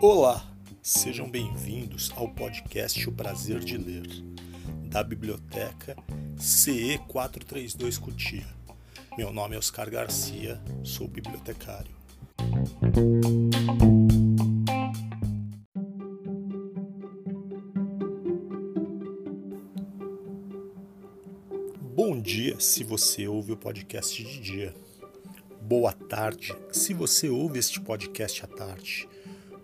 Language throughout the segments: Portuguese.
Olá, sejam bem-vindos ao podcast O Prazer de Ler, da biblioteca CE 432 Cutia. Meu nome é Oscar Garcia, sou bibliotecário. Dia se você ouve o podcast de dia. Boa tarde se você ouve este podcast à tarde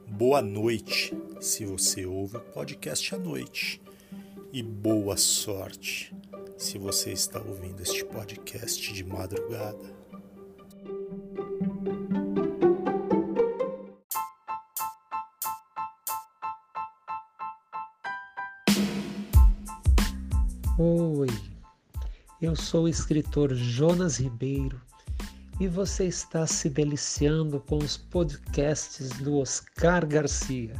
boa noite se você ouve o podcast à noite. E boa sorte se você está ouvindo este podcast de madrugada. Oi, eu sou o escritor Jonas Ribeiro e você está se deliciando com os podcasts do Oscar Garcia.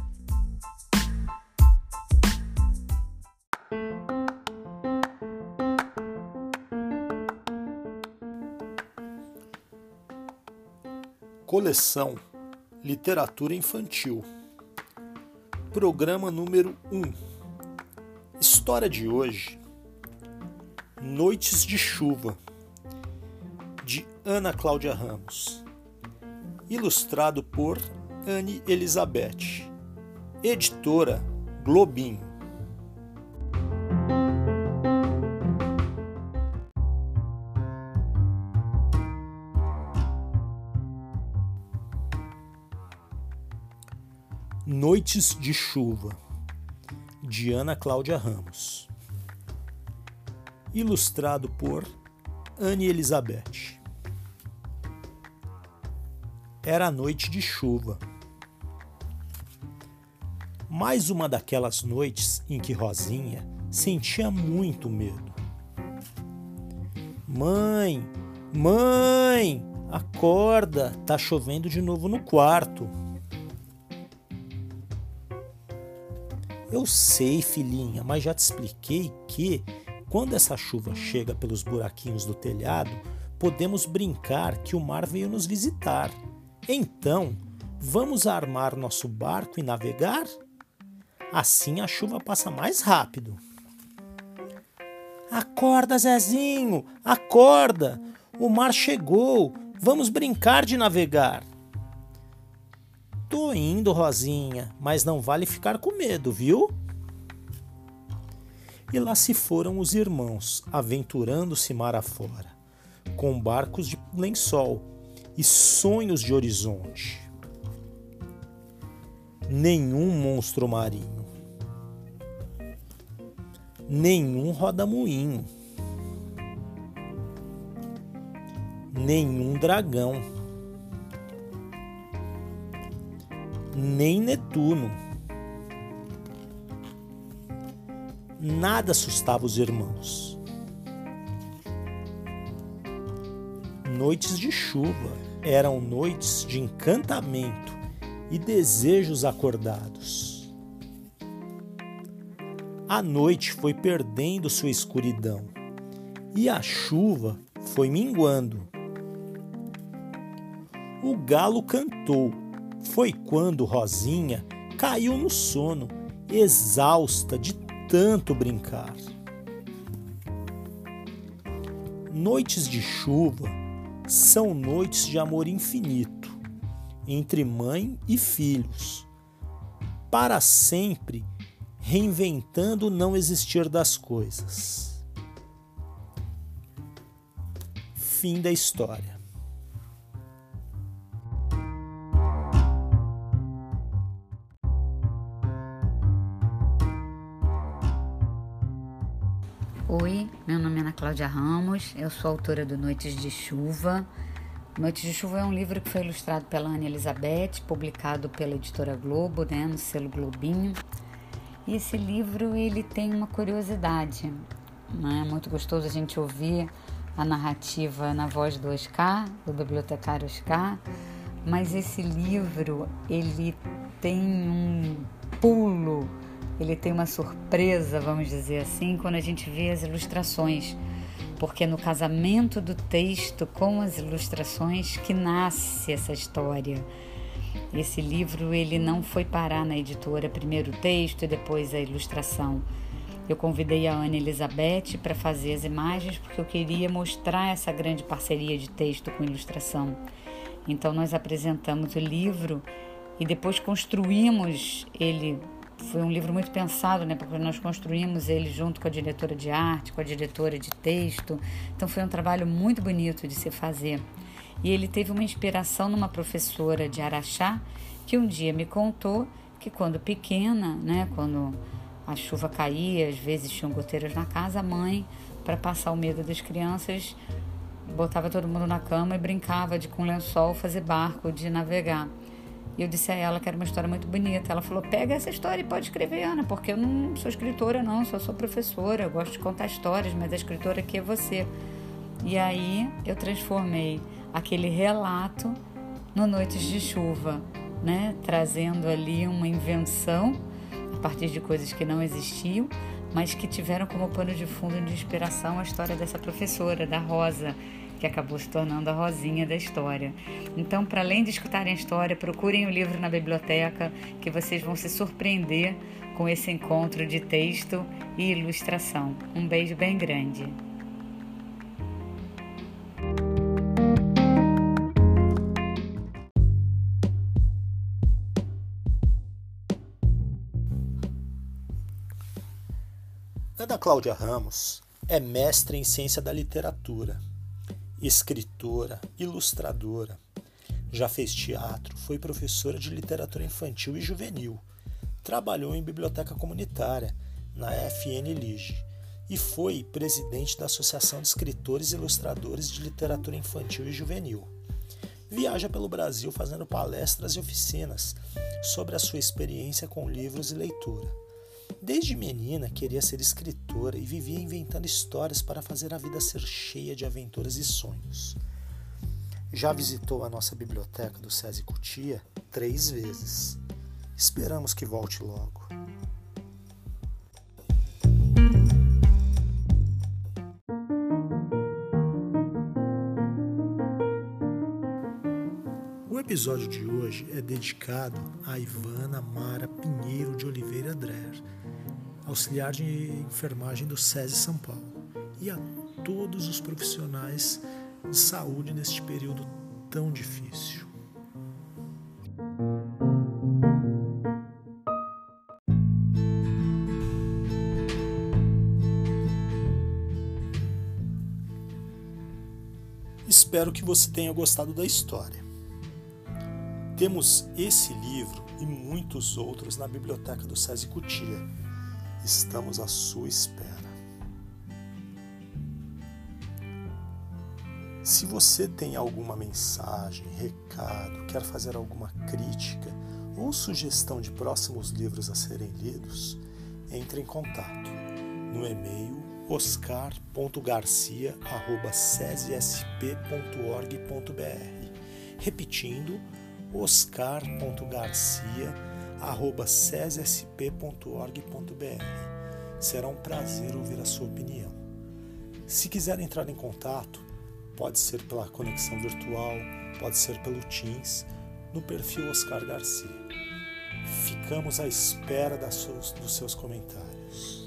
Coleção Literatura Infantil. Programa número 1. História de hoje: Noites de Chuva de Ana Cláudia Ramos. Ilustrado por Anne Elizabeth. Editora Globinho. Noites de Chuva, de Ana Cláudia Ramos. Ilustrado por Anne Elizabeth. Era noite de chuva. Mais uma daquelas noites em que Rosinha sentia muito medo. Mãe, mãe, acorda, tá chovendo de novo no quarto. Eu sei, filhinha, mas já te expliquei que, quando essa chuva chega pelos buraquinhos do telhado, podemos brincar que o mar veio nos visitar então, vamos armar nosso barco e navegar? Assim a chuva passa mais rápido. Acorda, Zezinho! Acorda! O mar chegou! Vamos brincar de navegar! Tô indo, Rosinha, mas não vale ficar com medo, viu? E lá se foram os irmãos, aventurando-se mar afora, com barcos de lençol e sonhos de horizonte. Nenhum monstro marinho, nenhum rodamuinho, nenhum dragão, nem Netuno. Nada assustava os irmãos. noites de chuva, eram noites de encantamento e desejos acordados. A noite foi perdendo sua escuridão e a chuva foi minguando. O galo cantou. Foi quando Rosinha caiu no sono, exausta de tanto brincar. Noites de chuva são noites de amor infinito entre mãe e filhos, para sempre reinventando o não existir das coisas. Fim da história. Cláudia Ramos, eu sou autora do Noites de Chuva. Noites de Chuva é um livro que foi ilustrado pela Ana Elizabeth, publicado pela editora Globo, né, no selo Globinho. E esse livro ele tem uma curiosidade, né? é muito gostoso a gente ouvir a narrativa na voz do Oscar, do bibliotecário Oscar, mas esse livro ele tem um pulo ele tem uma surpresa, vamos dizer assim, quando a gente vê as ilustrações porque é no casamento do texto com as ilustrações que nasce essa história. Esse livro ele não foi parar na editora, primeiro o texto e depois a ilustração. Eu convidei a Ana Elizabeth para fazer as imagens porque eu queria mostrar essa grande parceria de texto com ilustração. Então nós apresentamos o livro e depois construímos ele foi um livro muito pensado, né? Porque nós construímos ele junto com a diretora de arte, com a diretora de texto. Então foi um trabalho muito bonito de se fazer. E ele teve uma inspiração numa professora de Araxá que um dia me contou que quando pequena, né, quando a chuva caía, às vezes tinham goteiras na casa, a mãe, para passar o medo das crianças, botava todo mundo na cama e brincava de com lençol fazer barco, de navegar. Eu disse a ela que era uma história muito bonita. Ela falou: pega essa história e pode escrever, Ana, porque eu não sou escritora, não, só sou professora. Eu gosto de contar histórias, mas a escritora aqui é você. E aí eu transformei aquele relato no Noites de Chuva, né? trazendo ali uma invenção a partir de coisas que não existiam, mas que tiveram como pano de fundo de inspiração a história dessa professora, da Rosa, que acabou se tornando a rosinha da história. Então, para além de escutarem a história, procurem o livro na biblioteca, que vocês vão se surpreender com esse encontro de texto e ilustração. Um beijo bem grande. Ana Cláudia Ramos é mestre em ciência da literatura escritora, ilustradora. Já fez teatro, foi professora de literatura infantil e juvenil. Trabalhou em biblioteca comunitária, na FN Lige, e foi presidente da Associação de Escritores e Ilustradores de Literatura Infantil e Juvenil. Viaja pelo Brasil fazendo palestras e oficinas sobre a sua experiência com livros e leitura. Desde menina queria ser escritora e vivia inventando histórias para fazer a vida ser cheia de aventuras e sonhos. Já visitou a nossa biblioteca do SESI Cutia três vezes. Esperamos que volte logo. O episódio de hoje é dedicado a Ivana Mara Pinheiro de Oliveira Dreher auxiliar de enfermagem do SESI São Paulo, e a todos os profissionais de saúde neste período tão difícil. Espero que você tenha gostado da história. Temos esse livro e muitos outros na biblioteca do SESI Cutia estamos à sua espera. Se você tem alguma mensagem, recado, quer fazer alguma crítica ou sugestão de próximos livros a serem lidos, entre em contato no e-mail oscar.garcia@cesesp.org.br. Repetindo, oscar.garcia@ cesesp.org.br. Será um prazer ouvir a sua opinião. Se quiser entrar em contato, pode ser pela conexão virtual, pode ser pelo Teams, no perfil Oscar Garcia. Ficamos à espera dos seus comentários.